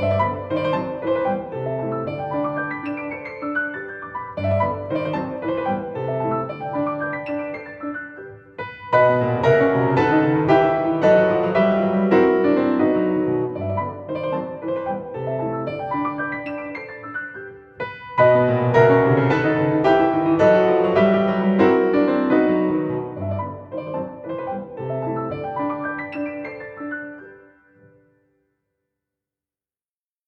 Música